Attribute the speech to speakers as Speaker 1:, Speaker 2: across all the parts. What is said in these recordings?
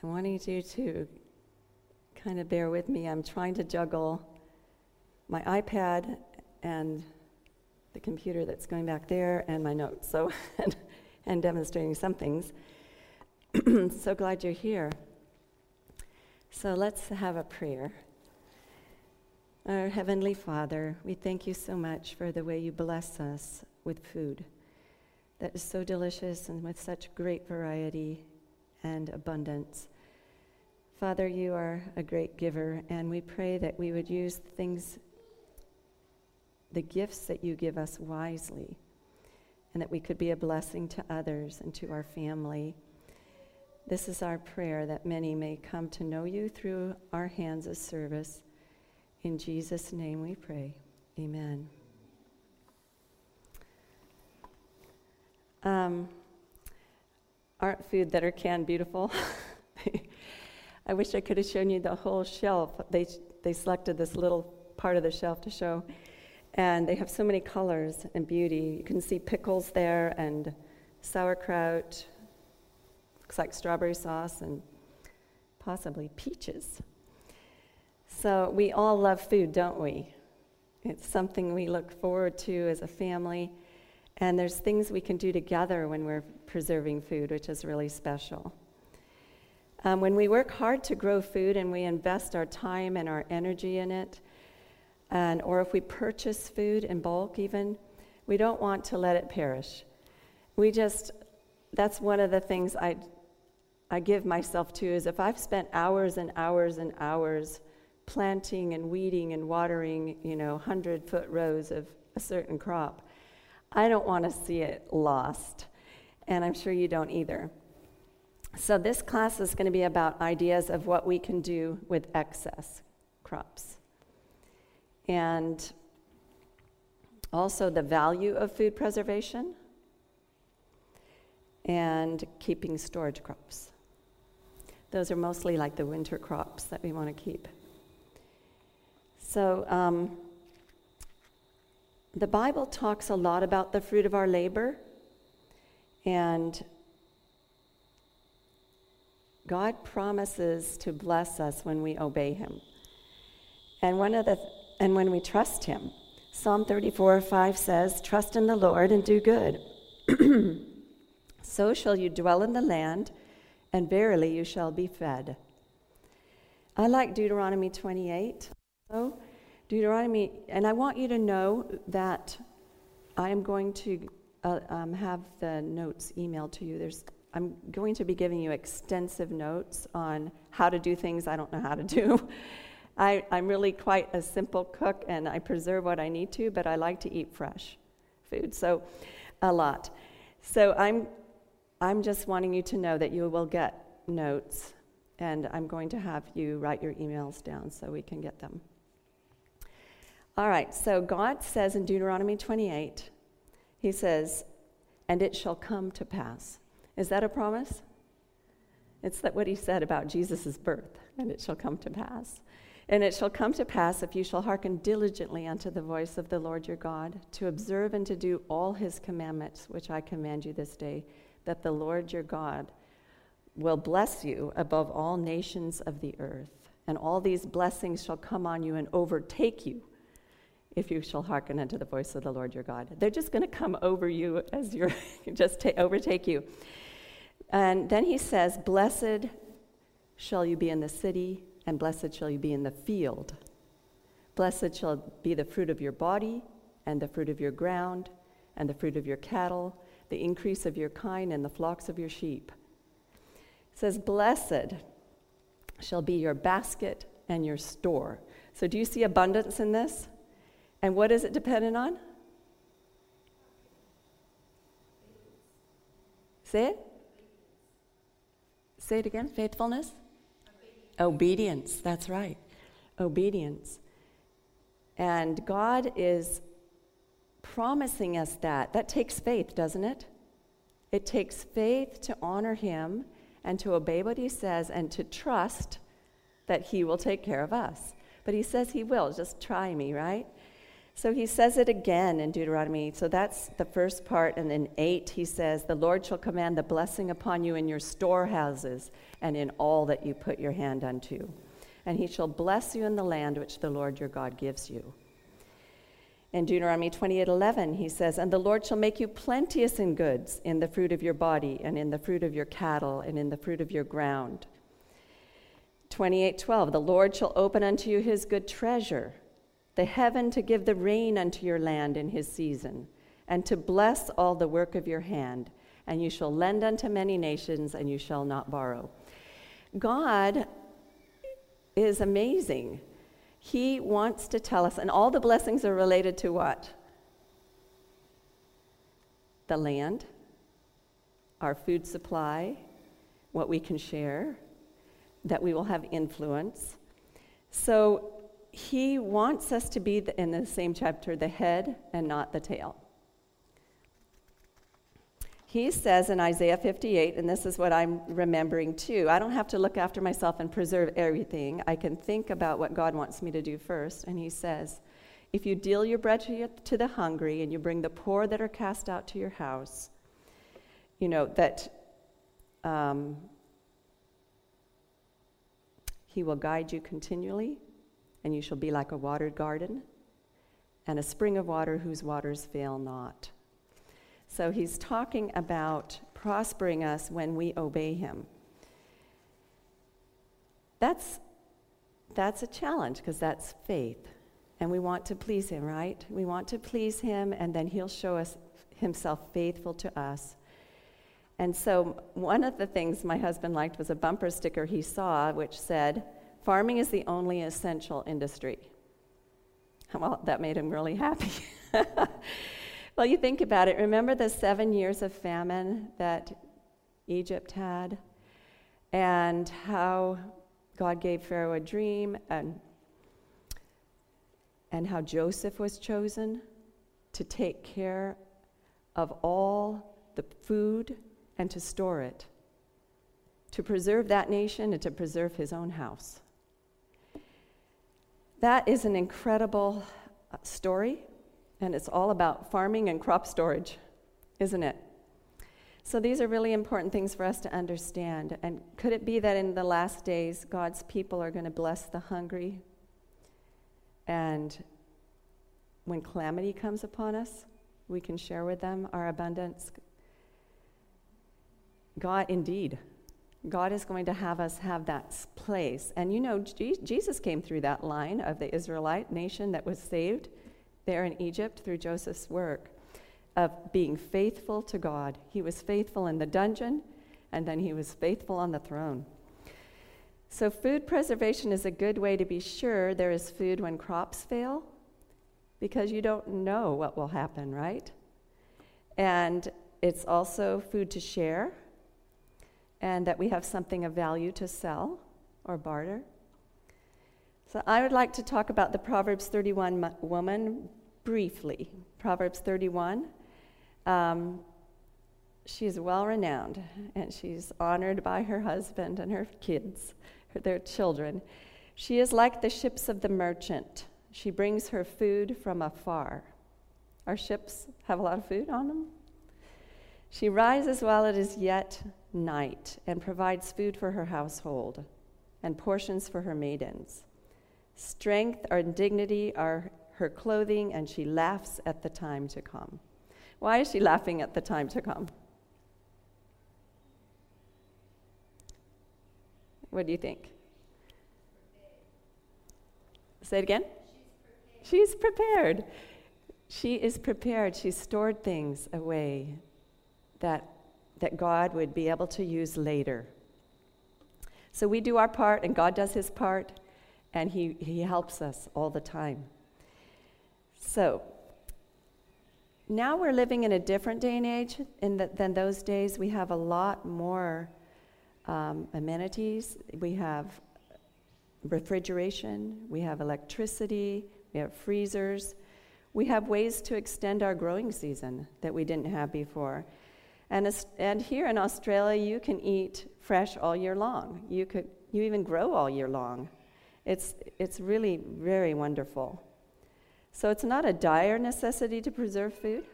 Speaker 1: I wanted you to kind of bear with me. I'm trying to juggle my iPad and the computer that's going back there and my notes. So, and, and demonstrating some things. so glad you're here. So let's have a prayer. Our Heavenly Father, we thank you so much for the way you bless us with food that is so delicious and with such great variety and abundance. Father, you are a great giver, and we pray that we would use things, the gifts that you give us wisely, and that we could be a blessing to others and to our family. This is our prayer that many may come to know you through our hands of service. In Jesus' name we pray. Amen. Um, aren't food that are canned beautiful? I wish I could have shown you the whole shelf. They, they selected this little part of the shelf to show. And they have so many colors and beauty. You can see pickles there and sauerkraut. Looks like strawberry sauce and possibly peaches. So we all love food, don't we? It's something we look forward to as a family. And there's things we can do together when we're preserving food, which is really special. Um, when we work hard to grow food and we invest our time and our energy in it, and, or if we purchase food in bulk, even, we don't want to let it perish. We just, that's one of the things I, I give myself to is if I've spent hours and hours and hours planting and weeding and watering, you know, 100 foot rows of a certain crop, I don't want to see it lost. And I'm sure you don't either. So, this class is going to be about ideas of what we can do with excess crops. And also the value of food preservation and keeping storage crops. Those are mostly like the winter crops that we want to keep. So, um, the Bible talks a lot about the fruit of our labor, and God promises to bless us when we obey him. And one of the and when we trust him. Psalm 34 5 says, Trust in the Lord and do good. so shall you dwell in the land, and verily you shall be fed. I like Deuteronomy 28. So, Deuteronomy, and I want you to know that I am going to uh, um, have the notes emailed to you. There's I'm going to be giving you extensive notes on how to do things I don't know how to do. I, am really quite a simple cook and I preserve what I need to, but I like to eat fresh food, so a lot. So I'm, I'm just wanting you to know that you will get notes, and I'm going to have you write your emails down so we can get them. All right, so God says in Deuteronomy 28, He says, and it shall come to pass. Is that a promise? It's that what he said about Jesus' birth, and it shall come to pass. And it shall come to pass if you shall hearken diligently unto the voice of the Lord your God, to observe and to do all his commandments, which I command you this day, that the Lord your God will bless you above all nations of the earth. And all these blessings shall come on you and overtake you if you shall hearken unto the voice of the Lord your God. They're just going to come over you as you're just ta- overtake you. And then he says, Blessed shall you be in the city, and blessed shall you be in the field. Blessed shall be the fruit of your body, and the fruit of your ground, and the fruit of your cattle, the increase of your kind, and the flocks of your sheep. It says, Blessed shall be your basket and your store. So, do you see abundance in this? And what is it dependent on? Say it. Say it again faithfulness? Obedience. Obedience, that's right. Obedience. And God is promising us that. That takes faith, doesn't it? It takes faith to honor Him and to obey what He says and to trust that He will take care of us. But He says He will. Just try me, right? So he says it again in Deuteronomy. So that's the first part. And in 8, he says, The Lord shall command the blessing upon you in your storehouses and in all that you put your hand unto. And he shall bless you in the land which the Lord your God gives you. In Deuteronomy 28:11 he says, "And the Lord shall make you plenteous in goods, in the fruit of your body, and in the fruit of your cattle, and in the fruit of your ground." 28:12, "The Lord shall open unto you his good treasure, the heaven to give the rain unto your land in his season, and to bless all the work of your hand. And you shall lend unto many nations, and you shall not borrow. God is amazing. He wants to tell us, and all the blessings are related to what? The land, our food supply, what we can share, that we will have influence. So he wants us to be, the, in the same chapter, the head and not the tail. He says in Isaiah 58, and this is what I'm remembering too I don't have to look after myself and preserve everything. I can think about what God wants me to do first. And he says, If you deal your bread to the hungry and you bring the poor that are cast out to your house, you know, that um, he will guide you continually and you shall be like a watered garden and a spring of water whose waters fail not. So he's talking about prospering us when we obey him. That's, that's a challenge because that's faith. And we want to please him, right? We want to please him, and then he'll show us himself faithful to us. And so, one of the things my husband liked was a bumper sticker he saw which said, farming is the only essential industry. Well, that made him really happy. well, you think about it. Remember the seven years of famine that Egypt had? And how God gave Pharaoh a dream, and, and how Joseph was chosen to take care of all the food and to store it, to preserve that nation and to preserve his own house. That is an incredible uh, story, and it's all about farming and crop storage, isn't it? So, these are really important things for us to understand. And could it be that in the last days, God's people are going to bless the hungry? And when calamity comes upon us, we can share with them our abundance. God, indeed, God is going to have us have that place. And you know, Jesus came through that line of the Israelite nation that was saved there in Egypt through Joseph's work of being faithful to God. He was faithful in the dungeon, and then he was faithful on the throne. So, food preservation is a good way to be sure there is food when crops fail because you don't know what will happen, right? And it's also food to share and that we have something of value to sell or barter. So I would like to talk about the Proverbs 31 woman briefly. Proverbs 31. Um, she's well renowned and she's honored by her husband and her kids, their children. She is like the ships of the merchant. She brings her food from afar. Our ships have a lot of food on them. She rises while it is yet night and provides food for her household and portions for her maidens. Strength and dignity are her clothing, and she laughs at the time to come. Why is she laughing at the time to come? What do you think? Say it again. She's prepared. She's prepared. She is prepared. She's stored things away that that God would be able to use later. So we do our part, and God does his part, and he, he helps us all the time. So now we're living in a different day and age the, than those days. We have a lot more um, amenities. We have refrigeration, we have electricity, we have freezers. We have ways to extend our growing season that we didn't have before. And, and here in Australia, you can eat fresh all year long. You, could, you even grow all year long. It's, it's really very wonderful. So it's not a dire necessity to preserve food,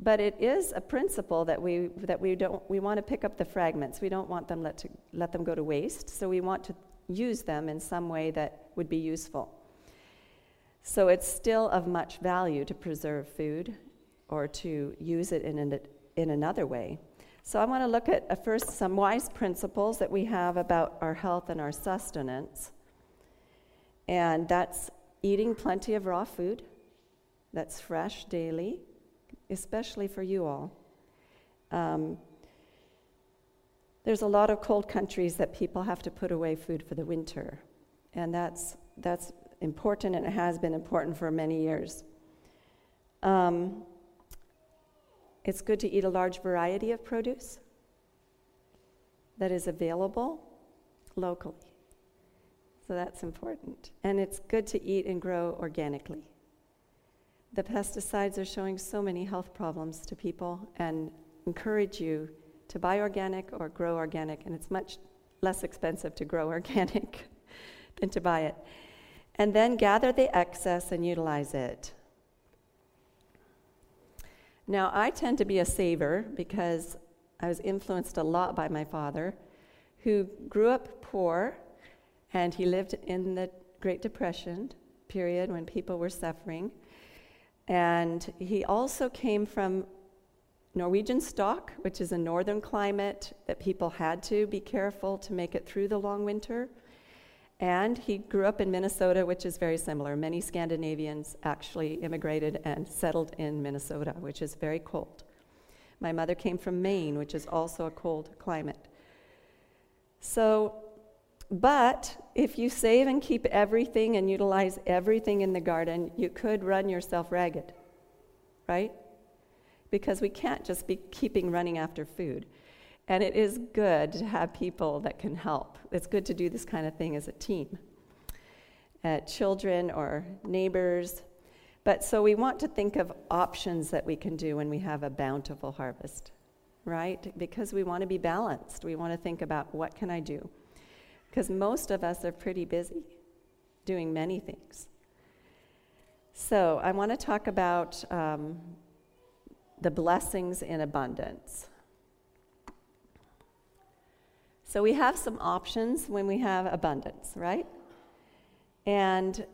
Speaker 1: but it is a principle that we, that we don't, we want to pick up the fragments. We don't want them let, to, let them go to waste, so we want to use them in some way that would be useful. So it's still of much value to preserve food or to use it in, an, in another way. So I want to look at uh, first some wise principles that we have about our health and our sustenance. And that's eating plenty of raw food that's fresh daily, especially for you all. Um, there's a lot of cold countries that people have to put away food for the winter, and that's, that's important and it has been important for many years. Um, it's good to eat a large variety of produce that is available locally. So that's important. And it's good to eat and grow organically. The pesticides are showing so many health problems to people and encourage you to buy organic or grow organic, and it's much less expensive to grow organic than to buy it. And then gather the excess and utilize it. Now, I tend to be a saver because I was influenced a lot by my father, who grew up poor and he lived in the Great Depression period when people were suffering. And he also came from Norwegian stock, which is a northern climate that people had to be careful to make it through the long winter. And he grew up in Minnesota, which is very similar. Many Scandinavians actually immigrated and settled in Minnesota, which is very cold. My mother came from Maine, which is also a cold climate. So, but if you save and keep everything and utilize everything in the garden, you could run yourself ragged, right? Because we can't just be keeping running after food. And it is good to have people that can help. It's good to do this kind of thing as a team. Uh, children or neighbors. But so we want to think of options that we can do when we have a bountiful harvest, right? Because we want to be balanced. We want to think about what can I do? Because most of us are pretty busy doing many things. So I want to talk about um, the blessings in abundance. So we have some options when we have abundance, right? And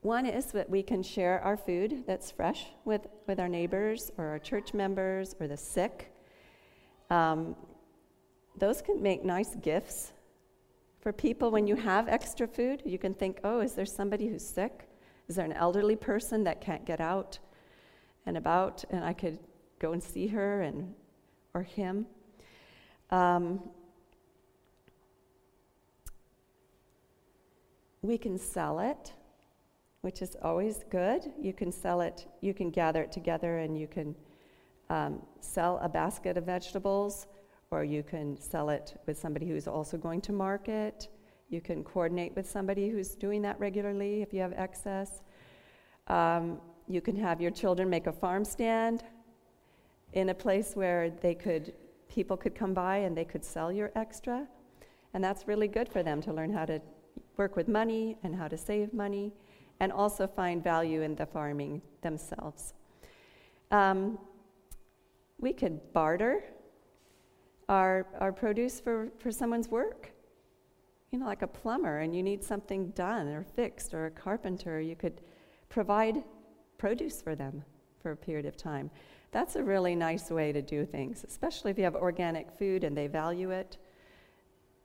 Speaker 1: one is that we can share our food that's fresh with, with our neighbors or our church members or the sick. Um, those can make nice gifts for people. When you have extra food, you can think, oh, is there somebody who's sick? Is there an elderly person that can't get out and about and I could go and see her and or him? Um, We can sell it, which is always good. You can sell it, you can gather it together and you can um, sell a basket of vegetables, or you can sell it with somebody who's also going to market. You can coordinate with somebody who's doing that regularly if you have excess. Um, you can have your children make a farm stand in a place where they could people could come by and they could sell your extra and that's really good for them to learn how to work with money and how to save money, and also find value in the farming themselves. Um, we could barter our, our produce for, for someone's work. You know, like a plumber, and you need something done or fixed, or a carpenter, you could provide produce for them for a period of time. That's a really nice way to do things, especially if you have organic food and they value it.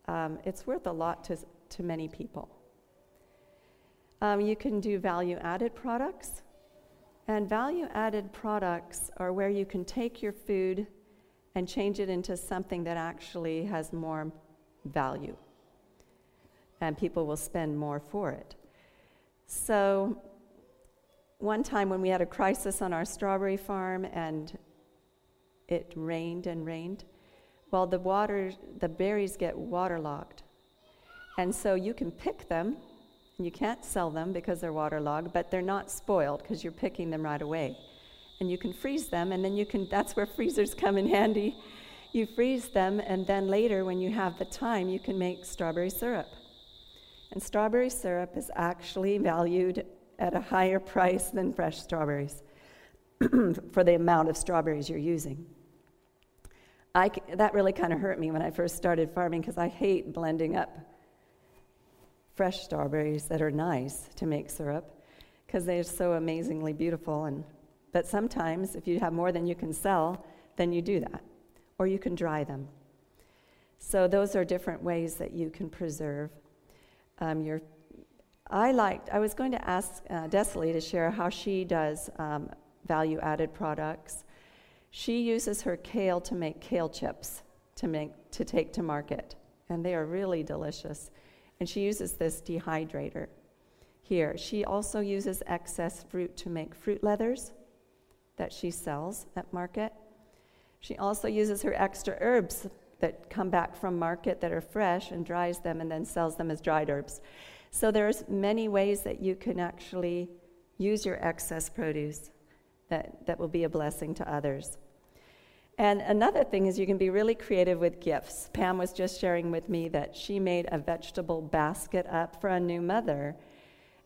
Speaker 1: Um, it's worth a lot to, to many people. Um, you can do value added products. And value added products are where you can take your food and change it into something that actually has more value. And people will spend more for it. So, one time when we had a crisis on our strawberry farm and it rained and rained, well, the water, the berries get waterlogged. And so you can pick them. And you can't sell them because they're waterlogged, but they're not spoiled because you're picking them right away. And you can freeze them, and then you can, that's where freezers come in handy. You freeze them, and then later, when you have the time, you can make strawberry syrup. And strawberry syrup is actually valued at a higher price than fresh strawberries for the amount of strawberries you're using. I, that really kind of hurt me when I first started farming because I hate blending up fresh strawberries that are nice to make syrup because they're so amazingly beautiful. And, but sometimes, if you have more than you can sell, then you do that. Or you can dry them. So, those are different ways that you can preserve um, your. I liked, I was going to ask uh, Desley to share how she does um, value added products. She uses her kale to make kale chips to, make, to take to market, and they are really delicious. And she uses this dehydrator here. She also uses excess fruit to make fruit leathers that she sells at market. She also uses her extra herbs that come back from market that are fresh and dries them and then sells them as dried herbs. So there's many ways that you can actually use your excess produce that, that will be a blessing to others. And another thing is you can be really creative with gifts. Pam was just sharing with me that she made a vegetable basket up for a new mother.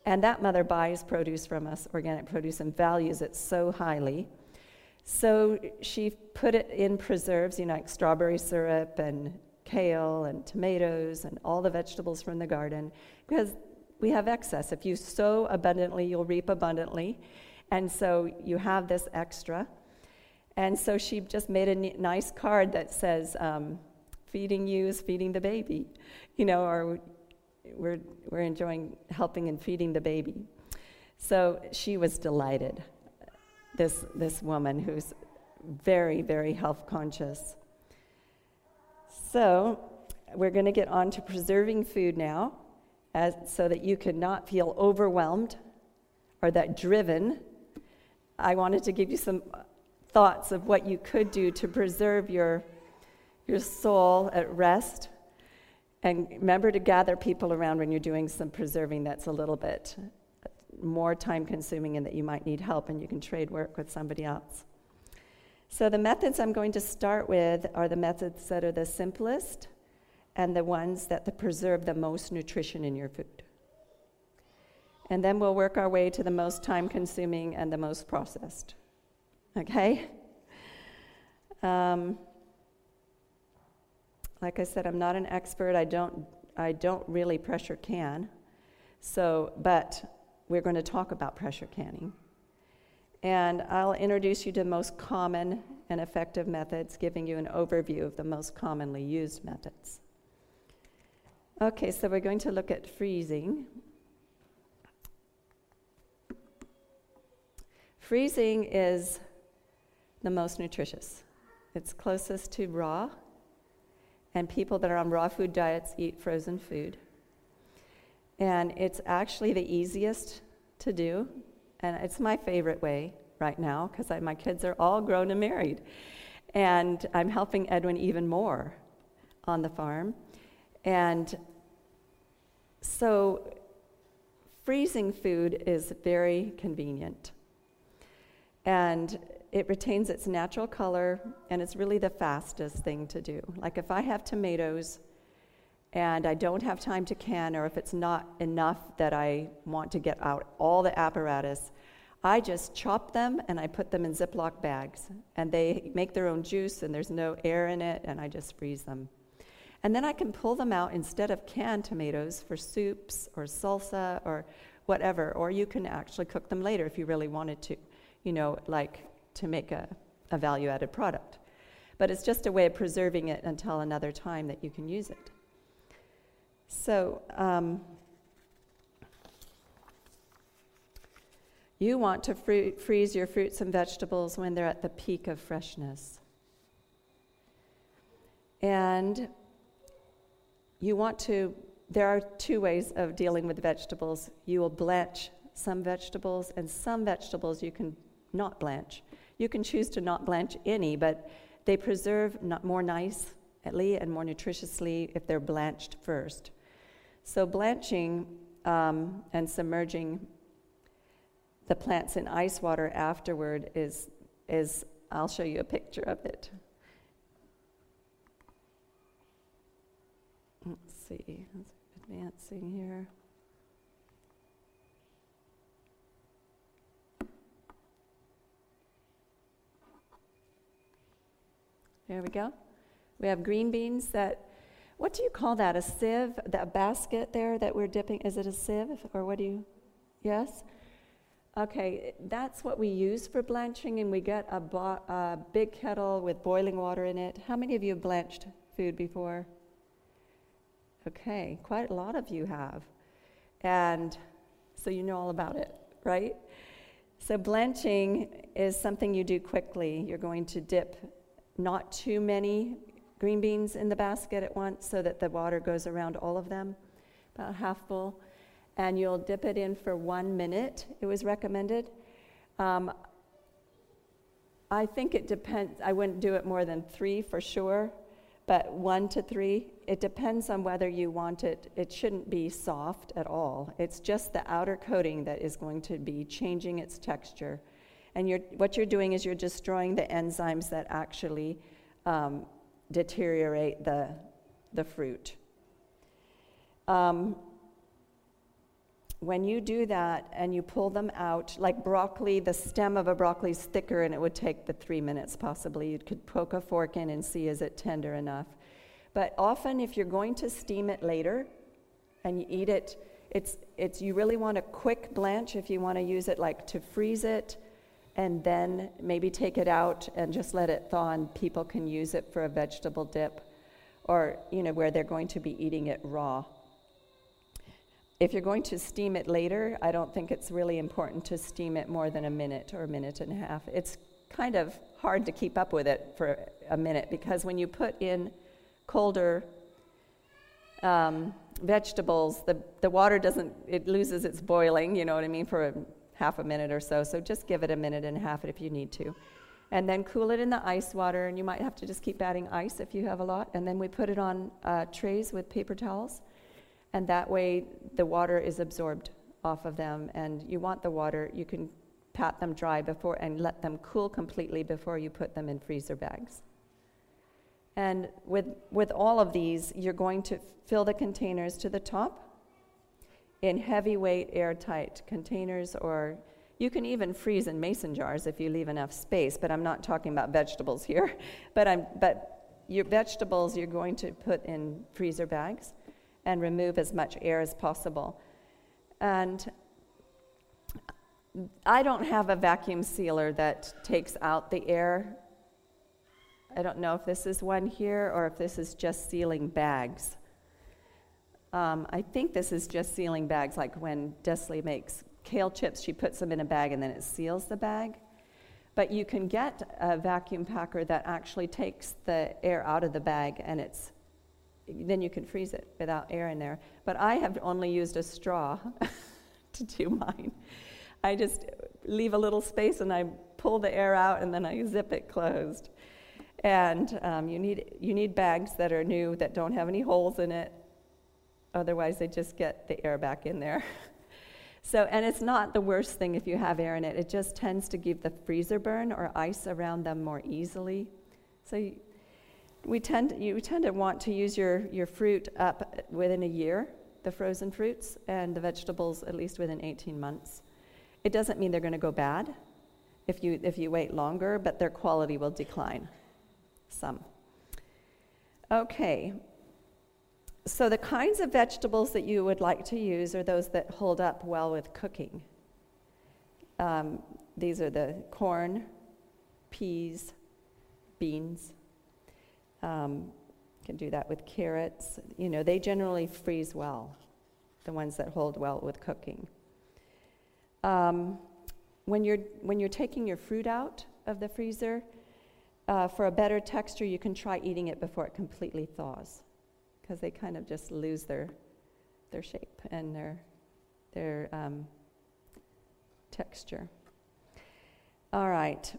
Speaker 1: And that mother buys produce from us, organic produce, and values it so highly. So she put it in preserves, you know, like strawberry syrup and kale and tomatoes and all the vegetables from the garden, because we have excess. If you sow abundantly, you'll reap abundantly. And so you have this extra. And so she just made a nice card that says, um, feeding you is feeding the baby, you know, or we're, we're enjoying helping and feeding the baby. So she was delighted, this, this woman who's very, very health conscious. So we're going to get on to preserving food now as, so that you can not feel overwhelmed or that driven I wanted to give you some thoughts of what you could do to preserve your, your soul at rest. And remember to gather people around when you're doing some preserving that's a little bit more time consuming and that you might need help and you can trade work with somebody else. So, the methods I'm going to start with are the methods that are the simplest and the ones that preserve the most nutrition in your food and then we'll work our way to the most time consuming and the most processed. Okay? Um, like I said, I'm not an expert. I don't, I don't really pressure can. So, but we're going to talk about pressure canning. And I'll introduce you to the most common and effective methods, giving you an overview of the most commonly used methods. Okay, so we're going to look at freezing. Freezing is the most nutritious. It's closest to raw, and people that are on raw food diets eat frozen food. And it's actually the easiest to do, and it's my favorite way right now because my kids are all grown and married. And I'm helping Edwin even more on the farm. And so freezing food is very convenient and it retains its natural color and it's really the fastest thing to do. Like if I have tomatoes and I don't have time to can, or if it's not enough that I want to get out all the apparatus, I just chop them and I put them in Ziploc bags. And they make their own juice and there's no air in it, and I just freeze them. And then I can pull them out instead of canned tomatoes for soups or salsa or whatever, or you can actually cook them later if you really wanted to you know, like to make a, a value added product. But it's just a way of preserving it until another time that you can use it. So, um, you want to fr- freeze your fruits and vegetables when they're at the peak of freshness. And you want to, there are two ways of dealing with vegetables. You will blanch some vegetables, and some vegetables you can not blanch. You can choose to not blanch any, but they preserve more nicely and more nutritiously if they're blanched first. So, blanching um, and submerging the plants in ice water afterward is, is, I'll show you a picture of it. Let's see, advancing here. There we go. We have green beans that, what do you call that? A sieve? That basket there that we're dipping, is it a sieve? Or what do you, yes? Okay, that's what we use for blanching, and we get a, bo- a big kettle with boiling water in it. How many of you have blanched food before? Okay, quite a lot of you have. And so you know all about it, right? So, blanching is something you do quickly. You're going to dip not too many green beans in the basket at once so that the water goes around all of them, about half full. And you'll dip it in for one minute, it was recommended. Um, I think it depends. I wouldn't do it more than three for sure, but one to three. It depends on whether you want it. It shouldn't be soft at all. It's just the outer coating that is going to be changing its texture. And you're, what you're doing is you're destroying the enzymes that actually um, deteriorate the, the fruit. Um, when you do that and you pull them out, like broccoli, the stem of a broccoli is thicker and it would take the three minutes possibly. You could poke a fork in and see is it tender enough. But often, if you're going to steam it later and you eat it, it's, it's, you really want a quick blanch if you want to use it like to freeze it and then maybe take it out and just let it thaw and people can use it for a vegetable dip or you know where they're going to be eating it raw. If you're going to steam it later i don't think it's really important to steam it more than a minute or a minute and a half. It's kind of hard to keep up with it for a minute because when you put in colder um, vegetables the, the water doesn't it loses its boiling you know what i mean for a half a minute or so. So just give it a minute and a half if you need to. And then cool it in the ice water, and you might have to just keep adding ice if you have a lot. And then we put it on uh, trays with paper towels, and that way the water is absorbed off of them. And you want the water, you can pat them dry before and let them cool completely before you put them in freezer bags. And with, with all of these, you're going to fill the containers to the top in heavyweight airtight containers or you can even freeze in mason jars if you leave enough space but i'm not talking about vegetables here. But i'm but your vegetables you're going to put in freezer bags and remove as much air as possible. And i don't have a vacuum sealer that takes out the air. I don't know if this is one here or if this is just sealing bags um, I think this is just sealing bags, like when Desley makes kale chips, she puts them in a bag and then it seals the bag. But you can get a vacuum packer that actually takes the air out of the bag and it's then you can freeze it without air in there. But I have only used a straw to do mine. I just leave a little space and I pull the air out and then I zip it closed. And um, you, need, you need bags that are new that don't have any holes in it Otherwise, they just get the air back in there. so, and it's not the worst thing if you have air in it. It just tends to give the freezer burn or ice around them more easily. So, we tend, you tend to want to use your, your fruit up within a year, the frozen fruits, and the vegetables at least within 18 months. It doesn't mean they're going to go bad if you, if you wait longer, but their quality will decline some. Okay, so, the kinds of vegetables that you would like to use are those that hold up well with cooking. Um, these are the corn, peas, beans. Um, can do that with carrots. You know, they generally freeze well, the ones that hold well with cooking. Um, when, you're, when you're taking your fruit out of the freezer, uh, for a better texture, you can try eating it before it completely thaws because they kind of just lose their, their shape and their, their um, texture. All right.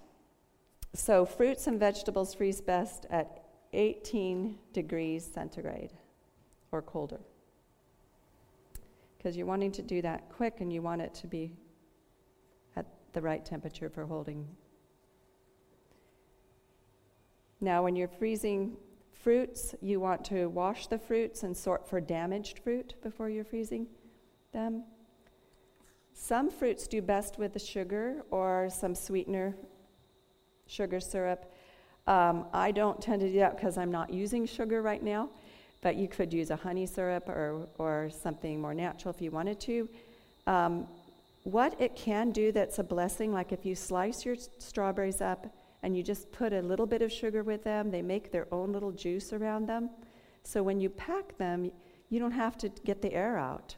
Speaker 1: So, fruits and vegetables freeze best at 18 degrees centigrade or colder. Because you're wanting to do that quick and you want it to be at the right temperature for holding. Now, when you're freezing Fruits, you want to wash the fruits and sort for damaged fruit before you're freezing them. Some fruits do best with the sugar or some sweetener, sugar syrup. Um, I don't tend to do that because I'm not using sugar right now, but you could use a honey syrup or, or something more natural if you wanted to. Um, what it can do that's a blessing, like if you slice your strawberries up and you just put a little bit of sugar with them, they make their own little juice around them. So when you pack them, you don't have to get the air out.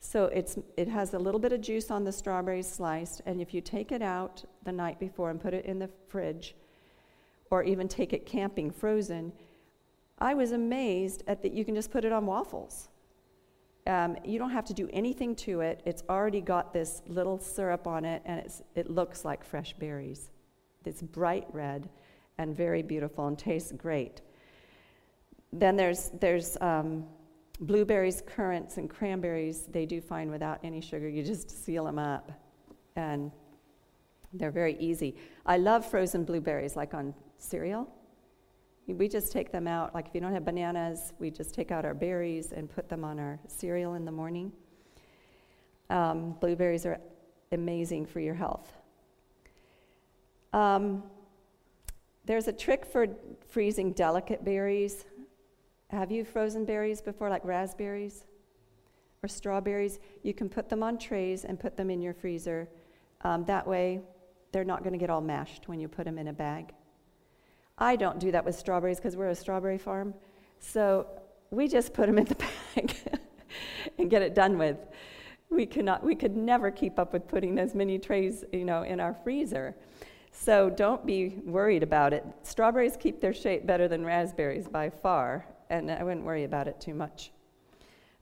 Speaker 1: So it's, it has a little bit of juice on the strawberries sliced, and if you take it out the night before and put it in the fridge, or even take it camping frozen, I was amazed at that you can just put it on waffles. Um, you don't have to do anything to it. It's already got this little syrup on it, and it looks like fresh berries. It's bright red and very beautiful and tastes great. Then there's, there's um, Blueberries, currants, and cranberries, they do fine without any sugar. You just seal them up, and they're very easy. I love frozen blueberries, like on cereal. We just take them out, like if you don't have bananas, we just take out our berries and put them on our cereal in the morning. Um, blueberries are amazing for your health. Um, there's a trick for freezing delicate berries. Have you frozen berries before, like raspberries or strawberries? You can put them on trays and put them in your freezer. Um, that way, they're not going to get all mashed when you put them in a bag. I don't do that with strawberries because we're a strawberry farm. So we just put them in the bag and get it done with. We, cannot, we could never keep up with putting as many trays you know, in our freezer. So don't be worried about it. Strawberries keep their shape better than raspberries by far, and I wouldn't worry about it too much.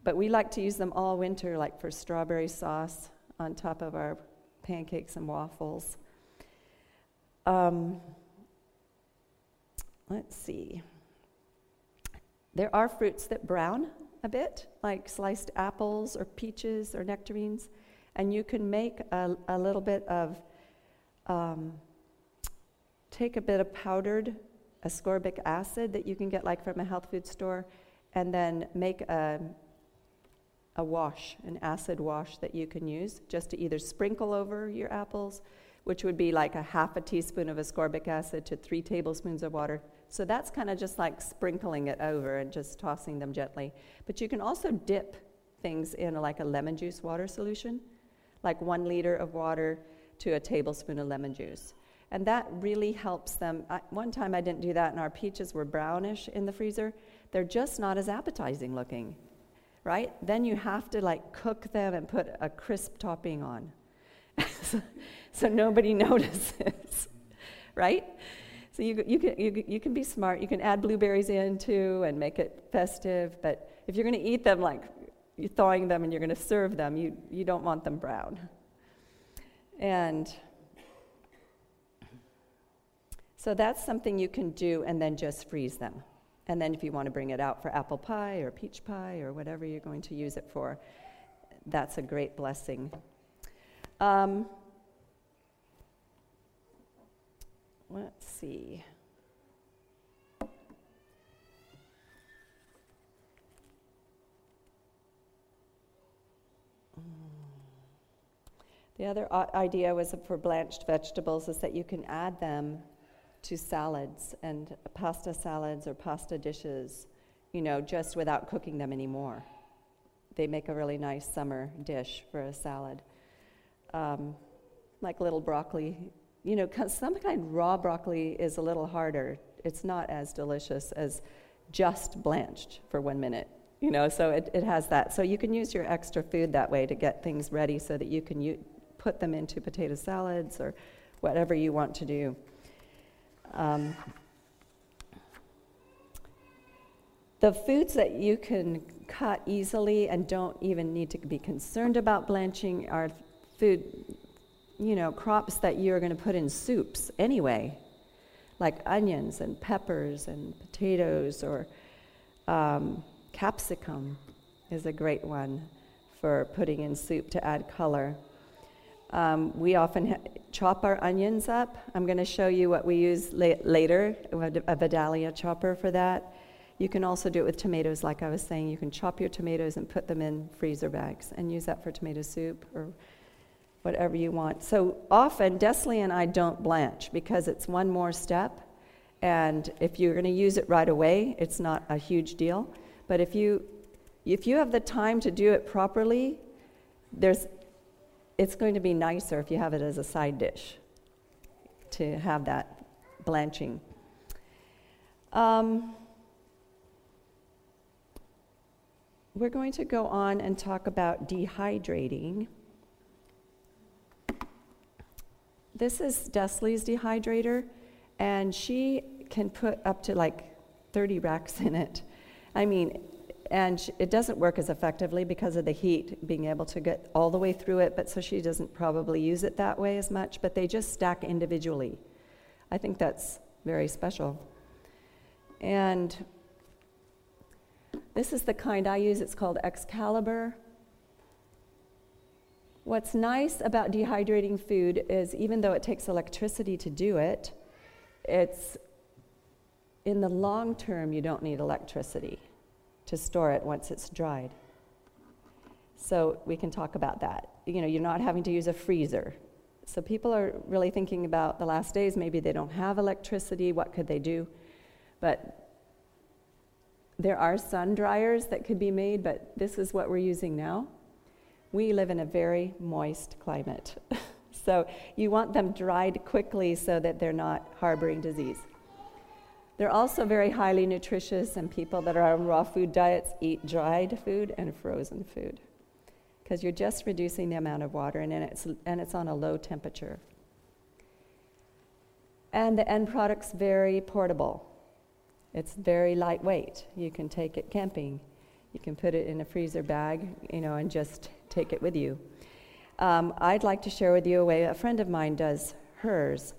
Speaker 1: But we like to use them all winter, like for strawberry sauce on top of our pancakes and waffles. Um, let's see. There are fruits that brown a bit, like sliced apples or peaches or nectarines, and you can make a, a little bit of, um, take a bit of powdered ascorbic acid that you can get like from a health food store, and then make a, a wash, an acid wash that you can use just to either sprinkle over your apples, which would be like a half a teaspoon of ascorbic acid to three tablespoons of water. So that's kind of just like sprinkling it over and just tossing them gently. But you can also dip things in like a lemon juice water solution, like one liter of water to a tablespoon of lemon juice. And that really helps them. I, one time I didn't do that, and our peaches were brownish in the freezer. They're just not as appetizing looking, right? Then you have to like cook them and put a crisp topping on. so, so nobody notices, right? So you, you, can, you, you can be smart. You can add blueberries in too and make it festive. But if you're going to eat them like you're thawing them and you're going to serve them, you, you don't want them brown. And so that's something you can do and then just freeze them. And then if you want to bring it out for apple pie or peach pie or whatever you're going to use it for, that's a great blessing. Um, let's see. The other idea was for blanched vegetables is that you can add them to salads and pasta salads or pasta dishes, you know, just without cooking them anymore. They make a really nice summer dish for a salad. Um, like little broccoli, you know, some kind raw broccoli is a little harder. It's not as delicious as just blanched for one minute, you know, so it, it has that. So you can use your extra food that way to get things ready so that you can u- put them into potato salads or whatever you want to do. Um, the foods that you can cut easily and don't even need to be concerned about blanching are food, you know, crops that you're going to put in soups anyway, like onions and peppers and potatoes or um, capsicum is a great one for putting in soup to add color. Um, we often chop our onions up. I'm going to show you what we use la- later, a Vidalia chopper for that. You can also do it with tomatoes, like I was saying. You can chop your tomatoes and put them in freezer bags and use that for tomato soup or whatever you want. So often, Desley and I don't blanch because it's one more step, And if you're going to use it right away, it's not a huge deal. But if you if you have the time to do it properly, there's it's going to be nicer if you have it as a side dish to have that blanching. Um, we're going to go on and talk about dehydrating. This is Desley's dehydrator, and she can put up to like 30 racks in it. I mean, and it doesn't work as effectively because of the heat being able to get all the way through it but so she doesn't probably use it that way as much but they just stack individually. I think that's very special. And this is the kind i use. It's called excalibur. What's nice about dehydrating food is even though it takes electricity to do it it's in the long term you don't need electricity to store it once it's dried. So we can talk about that. You know, you're not having to use a freezer. So people are really thinking about the last days, maybe they don't have electricity, what could they do? But there are sun dryers that could be made, but this is what we're using now. We live in a very moist climate. so you want them dried quickly so that they're not harboring disease. They're also very highly nutritious, and people that are on raw food diets eat dried food and frozen food because you're just reducing the amount of water and it's, and it's on a low temperature. And the end product's very portable. It's very lightweight. You can take it camping. You can put it in a freezer bag, you know, and just take it with you. Um, I'd like to share with you a way a friend of mine does hers.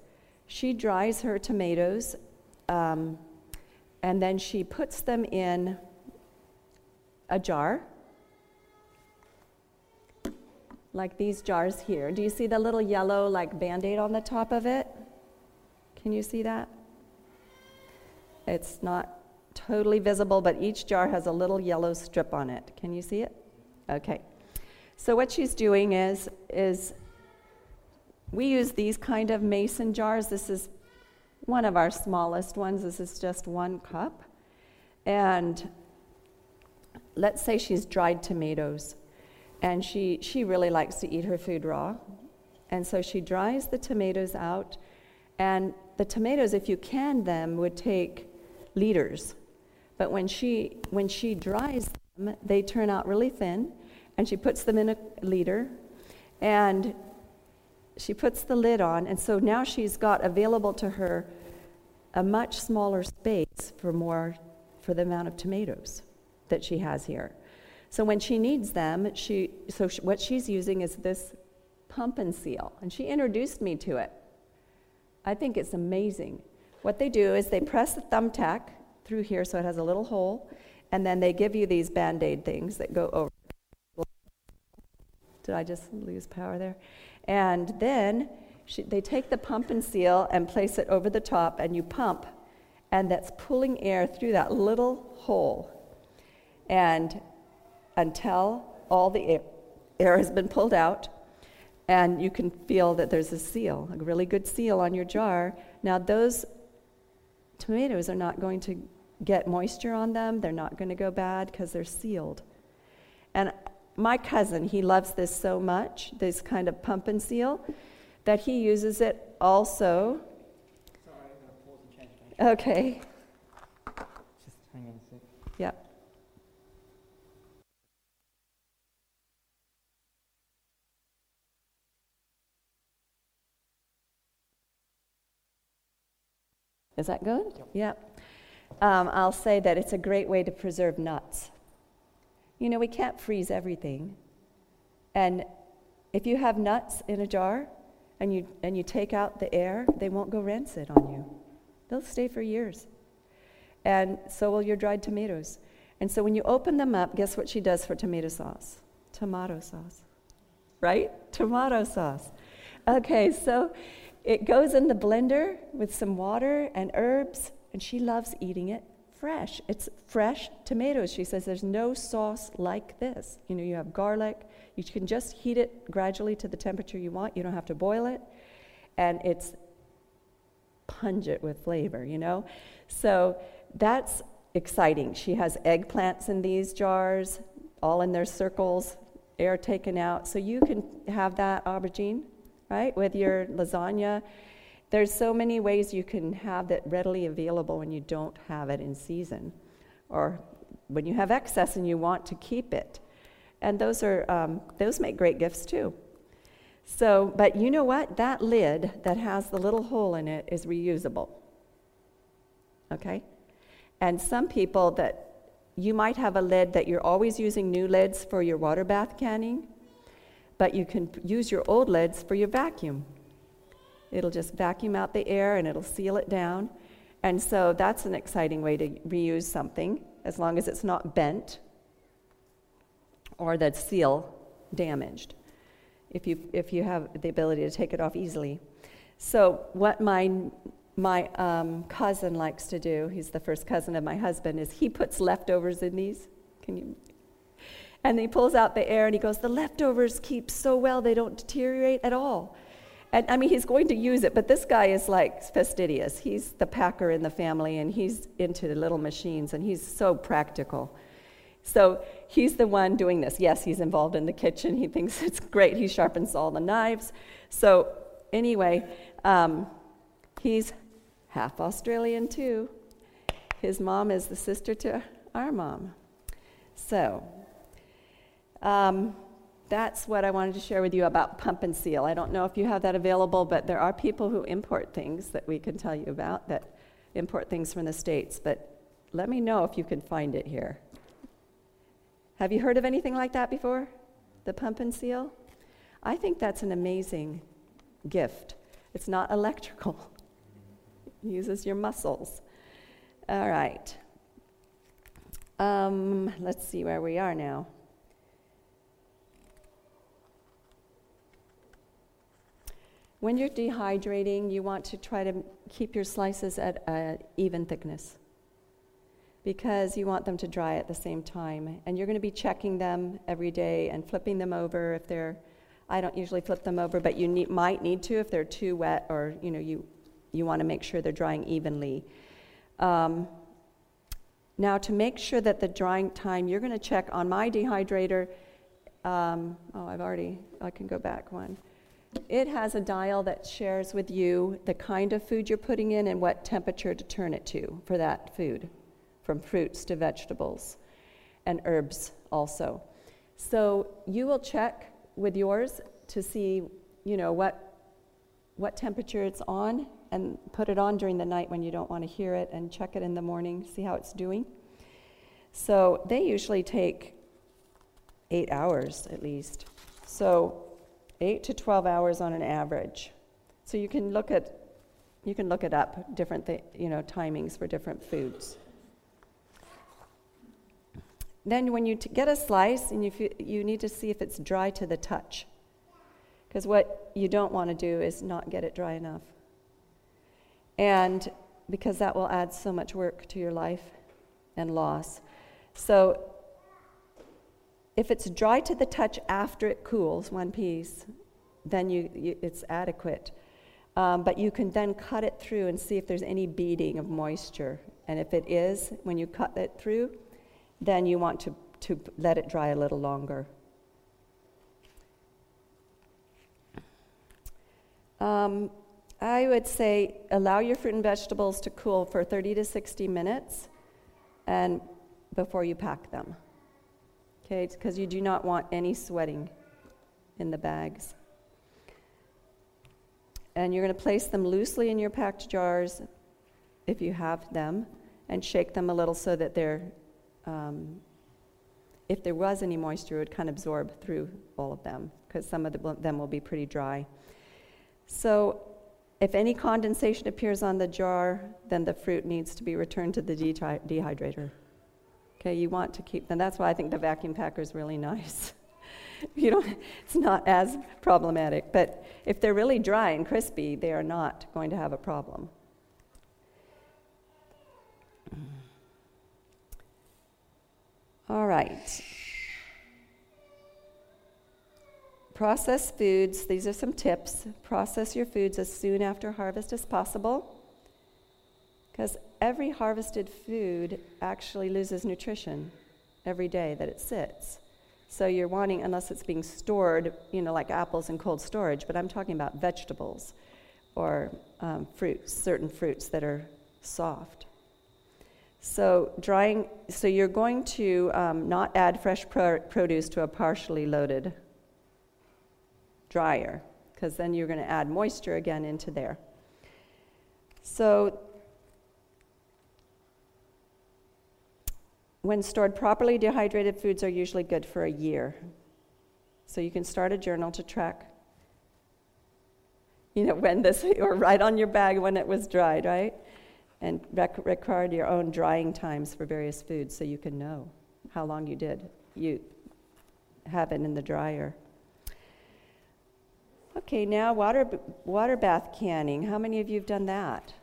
Speaker 1: She dries her tomatoes um, and then she puts them in a jar, like these jars here. Do you see the little yellow, like band aid on the top of it? Can you see that? It's not totally visible, but each jar has a little yellow strip on it. Can you see it? Okay. So what she's doing is is we use these kind of mason jars. This is one of our smallest ones. This is just one cup. And let's say she's dried tomatoes and she, she really likes to eat her food raw. And so she dries the tomatoes out. And the tomatoes, if you can them, would take liters. But when she, when she dries them, they turn out really thin. And she puts them in a liter. And she puts the lid on, and so now she's got available to her a much smaller space for more for the amount of tomatoes that she has here. So when she needs them, she so what she's using is this pump and seal, and she introduced me to it. I think it's amazing. What they do is they press the thumbtack through here so it has a little hole, and then they give you these band aid things that go over. Did I just lose power there? And then she, they take the pump and seal and place it over the top, and you pump, and that's pulling air through that little hole. And until all the air, air has been pulled out, and you can feel that there's a seal, a really good seal on your jar. Now, those tomatoes are not going to get moisture on them, they're not going to go bad because they're sealed. And my cousin, he loves this so much, this kind of pump and seal, that he uses it also.
Speaker 2: Sorry,
Speaker 1: okay.
Speaker 2: Just hang on a sec.
Speaker 1: Yep. Is that good?
Speaker 2: Yep.
Speaker 1: Yep. Um, I'll say that it's a great way to preserve nuts. You know, we can't freeze everything. And if you have nuts in a jar and you, and you take out the air, they won't go rancid on you. They'll stay for years. And so will your dried tomatoes. And so when you open them up, guess what she does for tomato sauce? Tomato sauce. Right? Tomato sauce. Okay, so it goes in the blender with some water and herbs, and she loves eating it fresh. It's fresh tomatoes. She says there's no sauce like this. You know, you have garlic, you can just heat it gradually to the temperature you want. You don't have to boil it. And it's pungent with flavor, you know? So that's exciting. She has eggplants in these jars, all in their circles, air taken out. So you can have that aubergine, right, with your lasagna. There's so many ways you can have that readily available when you don't have it in season or when you have excess and you want to keep it. And those are um, those make great gifts too. So, but you know what? That lid that has the little hole in it is reusable. Okay? And some people that you might have a lid that you're always using new lids for your water bath canning, but you can use your old lids for your vacuum. It'll just vacuum out the air and it'll seal it down. And so that's an exciting way to reuse something, as long as it's not bent or the seal damaged, if you, if you have the ability to take it off easily. So, what my, my um, cousin likes to do, he's the first cousin of my husband, is he puts leftovers in these. Can you? And he pulls out the air and he goes, The leftovers keep so well, they don't deteriorate at all. And I mean, he's going to use it, but this guy is like fastidious. He's the packer in the family, and he's into the little machines, and he's so practical. So he's the one doing this. Yes, he's involved in the kitchen. He thinks it's great. He sharpens all the knives. So, anyway, um, he's half Australian too. His mom is the sister to our mom. So, um, that's what I wanted to share with you about pump and seal. I don't know if you have that available, but there are people who import things that we can tell you about that import things from the States. But let me know if you can find it here. Have you heard of anything like that before? The pump and seal? I think that's an amazing gift. It's not electrical, it uses your muscles. All right. Um, let's see where we are now. When you're dehydrating, you want to try to keep your slices at an even thickness because you want them to dry at the same time. And you're going to be checking them every day and flipping them over if they're, I don't usually flip them over, but you need, might need to if they're too wet or, you know, you, you want to make sure they're drying evenly. Um, now, to make sure that the drying time, you're going to check on my dehydrator. Um, oh, I've already, I can go back one. It has a dial that shares with you the kind of food you're putting in and what temperature to turn it to for that food, from fruits to vegetables and herbs also. So you will check with yours to see, you know, what what temperature it's on and put it on during the night when you don't want to hear it and check it in the morning, see how it's doing. So they usually take 8 hours at least. So 8 to 12 hours on an average. So you can look at you can look it up different th- you know timings for different foods. Then when you t- get a slice and you you need to see if it's dry to the touch. Because what you don't want to do is not get it dry enough. And because that will add so much work to your life and loss. So if it's dry to the touch after it cools, one piece, then you, you it's adequate. Um, but you can then cut it through and see if there's any beading of moisture. And if it is, when you cut it through, then you want to, to let it dry a little longer. Um, I would say allow your fruit and vegetables to cool for 30 to 60 minutes and before you pack them okay? Because you do not want any sweating in the bags. And you're going to place them loosely in your packed jars if you have them and shake them a little so that they're, um, if there was any moisture, it would kind of absorb through all of them because some of the, them will be pretty dry. So if any condensation appears on the jar, then the fruit needs to be returned to the dehydrator. Okay, you want to keep them. That's why I think the vacuum packer is really nice. you don't, it's not as problematic. But if they're really dry and crispy, they are not going to have a problem. All right. Process foods, these are some tips. Process your foods as soon after harvest as possible. Because every harvested food actually loses nutrition every day that it sits. So you're wanting, unless it's being stored, you know, like apples in cold storage, but I'm talking about vegetables or um, fruits, certain fruits that are soft. So drying, so you're going to um, not add fresh pro- produce to a partially loaded dryer, because then you're going to add moisture again into there. So when stored properly, dehydrated foods are usually good for a year. So you can start a journal to track, you know, when this, or write on your bag when it was dried, right? And rec- record your own drying times for various foods so you can know how long you did you have it in the dryer. Okay, now water, water bath canning. How many of you have done that?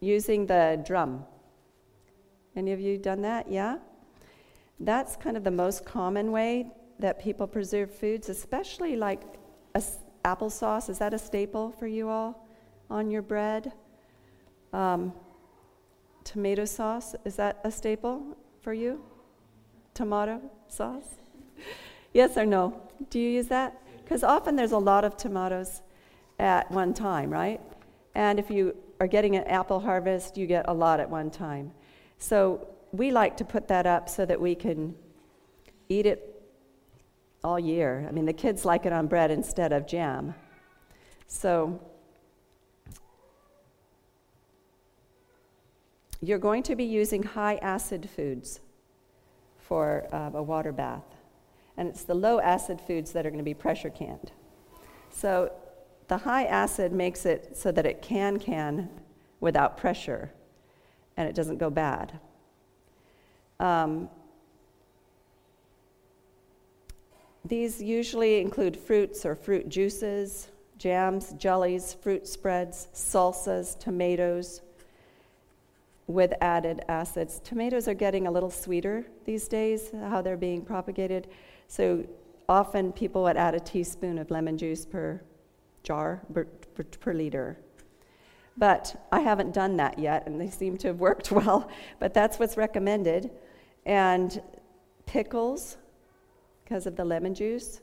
Speaker 1: Using the drum. Any of you done that? Yeah? That's kind of the most common way that people preserve foods, especially like a, applesauce. Is that a staple for you all on your bread? Um, tomato sauce, is that a staple for you? Tomato sauce? yes or no? Do you use that? Because often there's a lot of tomatoes at one time, right? And if you are getting an apple harvest, you get a lot at one time. So we like to put that up so that we can eat it all year. I mean, the kids like it on bread instead of jam. So you're going to be using high acid foods for uh, a water bath. And it's the low acid foods that are going to be pressure canned. So the high acid makes it so that it can can without pressure and it doesn't go bad. Um, these usually include fruits or fruit juices, jams, jellies, fruit spreads, salsas, tomatoes with added acids. Tomatoes are getting a little sweeter these days, how they're being propagated. So often people would add a teaspoon of lemon juice per jar, per, per, per liter. But I haven't done that yet, and they seem to have worked well. But that's what's recommended. And pickles, because of the lemon juice.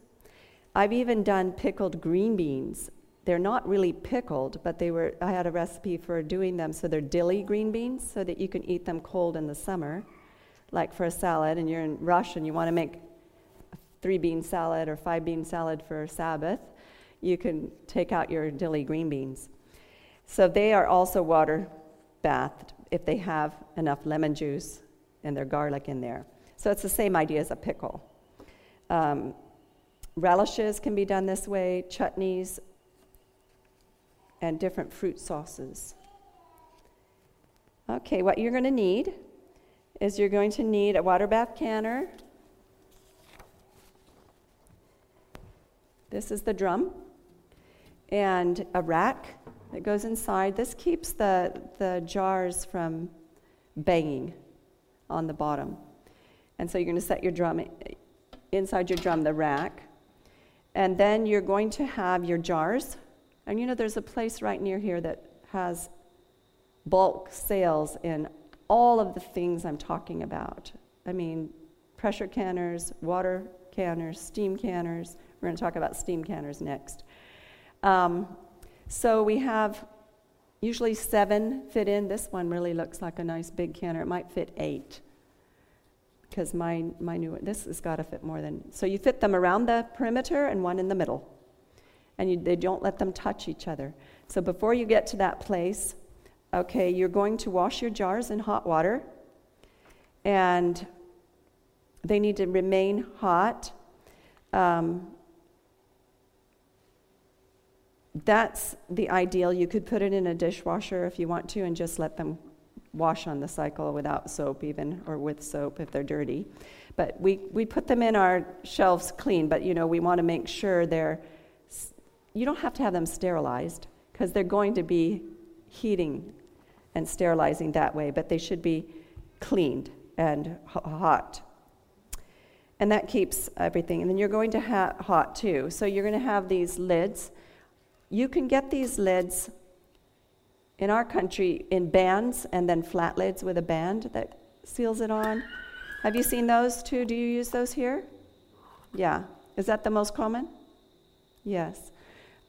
Speaker 1: I've even done pickled green beans. They're not really pickled, but they were. I had a recipe for doing them so they're dilly green beans, so that you can eat them cold in the summer, like for a salad. And you're in rush and you want to make a three bean salad or five bean salad for Sabbath. You can take out your dilly green beans. So they are also water bathed if they have enough lemon juice and their garlic in there. So it's the same idea as a pickle. Um, relishes can be done this way, chutneys, and different fruit sauces. Okay, what you're going to need is you're going to need a water bath canner. This is the drum, and a rack that goes inside. This keeps the, the jars from banging on the bottom. And so you're going to set your drum inside your drum, the rack. And then you're going to have your jars. And you know, there's a place right near here that has bulk sales in all of the things I'm talking about. I mean, pressure canners, water canners, steam canners. We're going to talk about steam canners next. Um, so we have usually seven fit in. This one really looks like a nice big canner. It might fit eight because my, my new this has got to fit more than. So you fit them around the perimeter and one in the middle. And you, they don't let them touch each other. So before you get to that place, okay, you're going to wash your jars in hot water. And they need to remain hot. Um, that's the ideal. You could put it in a dishwasher if you want to and just let them wash on the cycle without soap, even, or with soap if they're dirty. But we, we put them in our shelves clean, but you know, we want to make sure they're, you don't have to have them sterilized because they're going to be heating and sterilizing that way, but they should be cleaned and hot. And that keeps everything. And then you're going to have hot too. So you're going to have these lids you can get these lids in our country in bands and then flat lids with a band that seals it on. Have you seen those too? Do you use those here? Yeah. Is that the most common? Yes.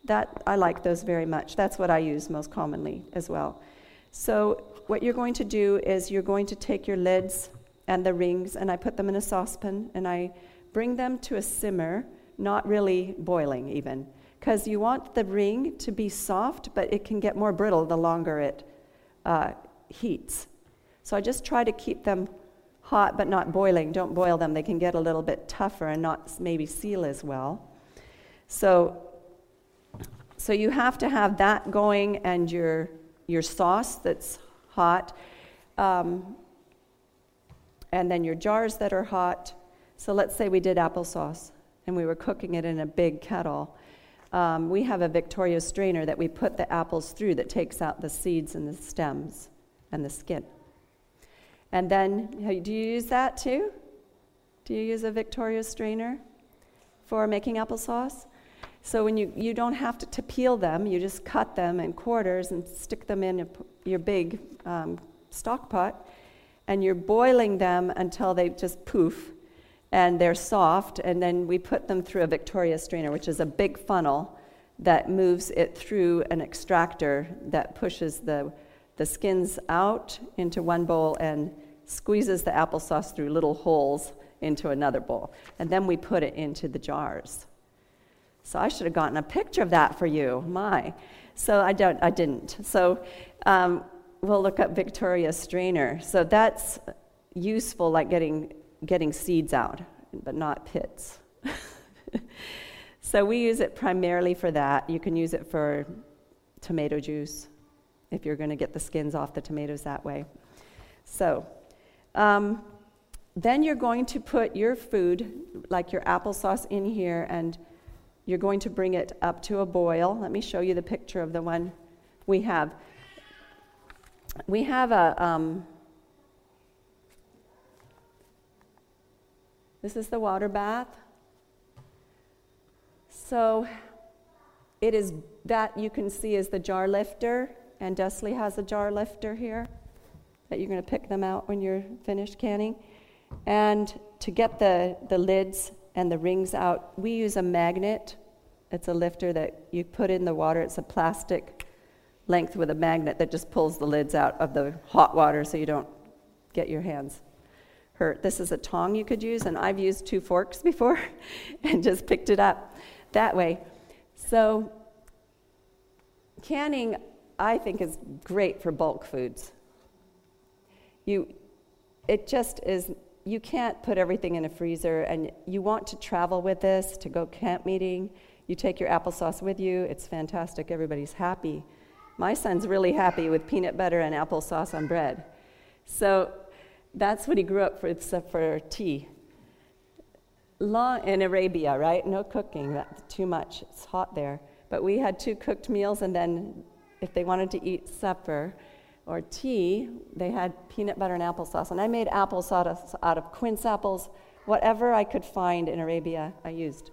Speaker 1: That I like those very much. That's what I use most commonly as well. So what you're going to do is you're going to take your lids and the rings and I put them in a saucepan and I bring them to a simmer, not really boiling even, because you want the ring to be soft, but it can get more brittle the longer it uh, heats. So I just try to keep them hot but not boiling. Don't boil them, they can get a little bit tougher and not maybe seal as well. So, so you have to have that going and your, your sauce that's hot, um, and then your jars that are hot. So let's say we did applesauce and we were cooking it in a big kettle. Um, we have a Victoria strainer that we put the apples through that takes out the seeds and the stems and the skin. And then, do you use that too? Do you use a Victoria strainer for making applesauce? So when you, you don't have to, to peel them, you just cut them in quarters and stick them in a, your big um, stock pot, and you're boiling them until they just poof and they're soft, and then we put them through a Victoria strainer, which is a big funnel that moves it through an extractor that pushes the, the skins out into one bowl and squeezes the applesauce through little holes into another bowl. And then we put it into the jars. So I should have gotten a picture of that for you. My. So I, don't, I didn't. So um, we'll look up Victoria strainer. So that's useful, like getting, getting seeds out, but not pits. so we use it primarily for that. You can use it for tomato juice if you're going to get the skins off the tomatoes that way. So um, then you're going to put your food, like your applesauce, in here and you're going to bring it up to a boil. Let me show you the picture of the one we have we have a. Um, this is the water bath. So it is that you can see is the jar lifter, and Desley has a jar lifter here that you're going to pick them out when you're finished canning. And to get the, the lids and the rings out, we use a magnet. It's a lifter that you put in the water. It's a plastic length with a magnet that just pulls the lids out of the hot water so you don't get your hands hurt. This is a tong you could use, and I've used two forks before and just picked it up that way. So, canning, I think, is great for bulk foods. You, it just is, you can't put everything in a freezer, and you want to travel with this to go camp meeting. You take your applesauce with you, it's fantastic, everybody's happy. My son's really happy with peanut butter and applesauce on bread. So that's what he grew up for, for tea. Long, in Arabia, right? No cooking, that's too much. It's hot there. But we had two cooked meals, and then if they wanted to eat supper or tea, they had peanut butter and applesauce. And I made applesauce out of quince apples, whatever I could find in Arabia, I used.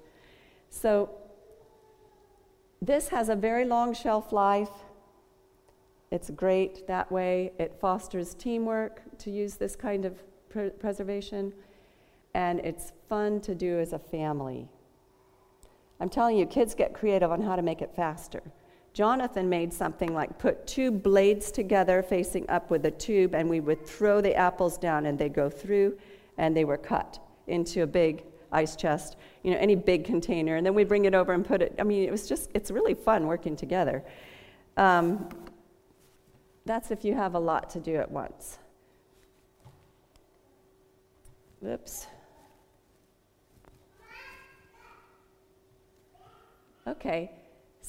Speaker 1: So this has a very long shelf life. It's great that way. It fosters teamwork to use this kind of pr- preservation, and it's fun to do as a family. I'm telling you, kids get creative on how to make it faster. Jonathan made something like put two blades together facing up with a tube, and we would throw the apples down, and they'd go through, and they were cut into a big ice chest, you know, any big container, and then we'd bring it over and put it. I mean, it was just, it's really fun working together. Um, that's if you have a lot to do at once. Whoops. Okay,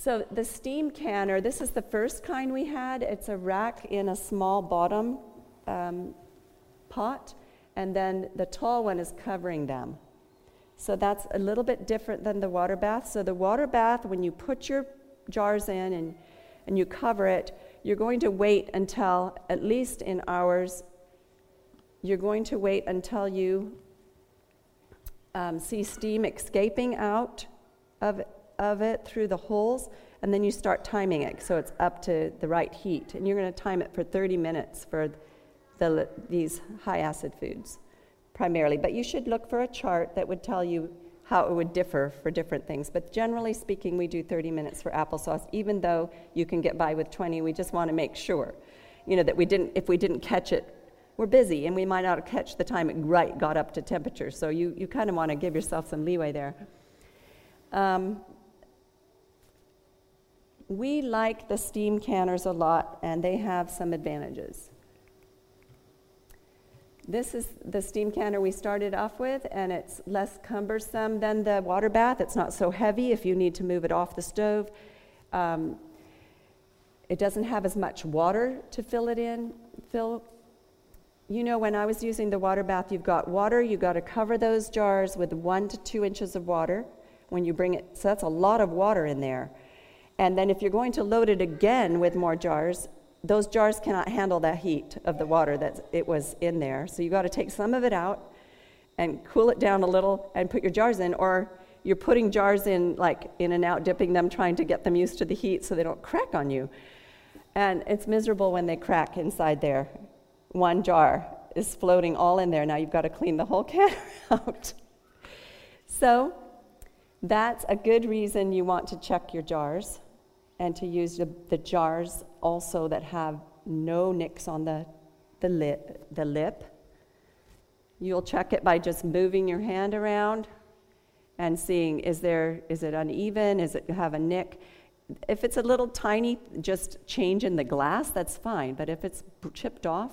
Speaker 1: so the steam canner, this is the first kind we had. It's a rack in a small bottom um, pot, and then the tall one is covering them. So that's a little bit different than the water bath. So the water bath, when you put your jars in and, and you cover it, you're going to wait until, at least in ours, you're going to wait until you um, see steam escaping out of of it through the holes, and then you start timing it so it's up to the right heat. And you're going to time it for 30 minutes for the, these high acid foods primarily. But you should look for a chart that would tell you how it would differ for different things. But generally speaking, we do 30 minutes for applesauce, even though you can get by with 20. We just want to make sure, you know, that we didn't, if we didn't catch it, we're busy and we might not catch the time it right got up to temperature. So you, you kind of want to give yourself some leeway there. Um, we like the steam canners a lot, and they have some advantages. This is the steam canner we started off with, and it's less cumbersome than the water bath. It's not so heavy if you need to move it off the stove. Um, it doesn't have as much water to fill it in. Fill. You know, when I was using the water bath, you've got water, you've got to cover those jars with one to two inches of water when you bring it. So that's a lot of water in there. And then if you're going to load it again with more jars, those jars cannot handle that heat of the water that it was in there. So you got to take some of it out and cool it down a little and put your jars in, or you're putting jars in, like in and out, dipping them, trying to get them used to the heat so they don't crack on you. And it's miserable when they crack inside there. One jar is floating all in there. Now you've got to clean the whole can out. so that's a good reason you want to check your jars and to use the, the jars also that have no nicks on the, the, lip, the lip. You'll check it by just moving your hand around and seeing is there is it uneven? Is it have a nick? If it's a little tiny just change in the glass that's fine. But if it's chipped off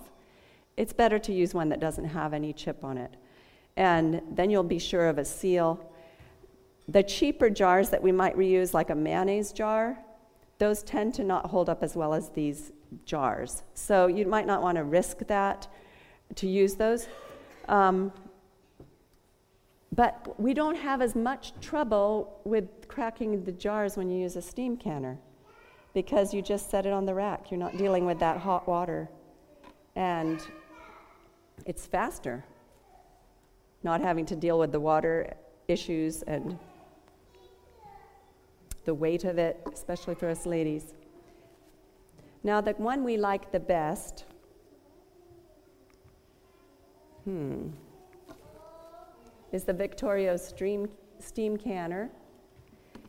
Speaker 1: it's better to use one that doesn't have any chip on it. And then you'll be sure of a seal. The cheaper jars that we might reuse like a mayonnaise jar those tend to not hold up as well as these jars. So you might not want to risk that to use those. Um, but we don't have as much trouble with cracking the jars when you use a steam canner because you just set it on the rack. You're not dealing with that hot water. And it's faster, not having to deal with the water issues and the weight of it, especially for us ladies. Now, the one we like the best, hmm, is the Victorio Stream, Steam Canner.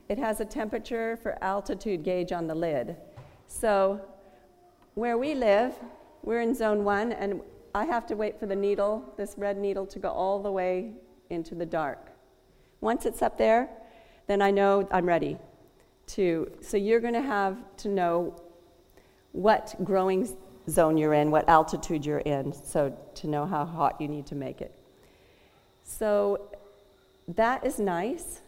Speaker 1: It has a temperature for altitude gauge on the lid. So, where we live, we're in zone one, and I have to wait for the needle, this red needle, to go all the way into the dark. Once it's up there, then I know I'm ready to, so you're going to have to know what growing zone you're in, what altitude you're in, so to know how hot you need to make it. So that is nice.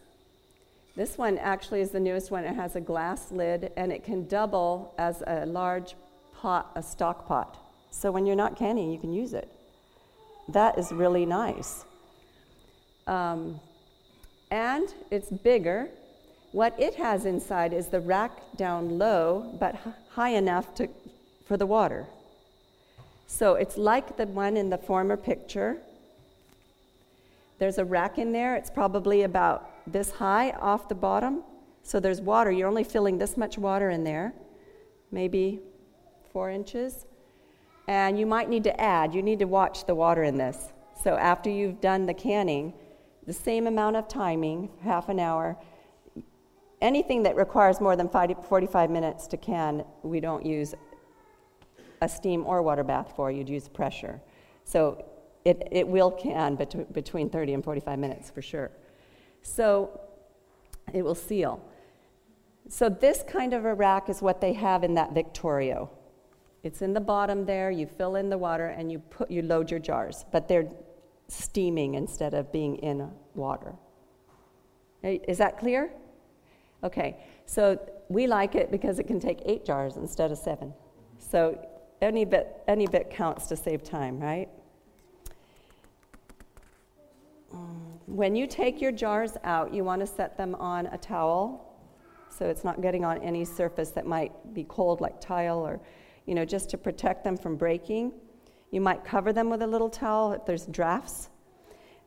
Speaker 1: This one actually is the newest one. It has a glass lid and it can double as a large pot, a stock pot. So when you're not canning, you can use it. That is really nice. Um, and it's bigger what it has inside is the rack down low, but high enough to, for the water. So it's like the one in the former picture. There's a rack in there. It's probably about this high off the bottom. So there's water. You're only filling this much water in there, maybe four inches. And you might need to add, you need to watch the water in this. So after you've done the canning, the same amount of timing, half an hour, anything that requires more than 45 minutes to can, we don't use a steam or water bath for. You'd use pressure. So it, it will can bet- between 30 and 45 minutes for sure. So it will seal. So this kind of a rack is what they have in that Victorio. It's in the bottom there. You fill in the water and you put you load your jars, but they're steaming instead of being in water. Is that clear? Okay, so we like it because it can take eight jars instead of seven. So any bit, any bit counts to save time, right? Um, when you take your jars out, you want to set them on a towel so it's not getting on any surface that might be cold, like tile, or, you know, just to protect them from breaking. You might cover them with a little towel if there's drafts,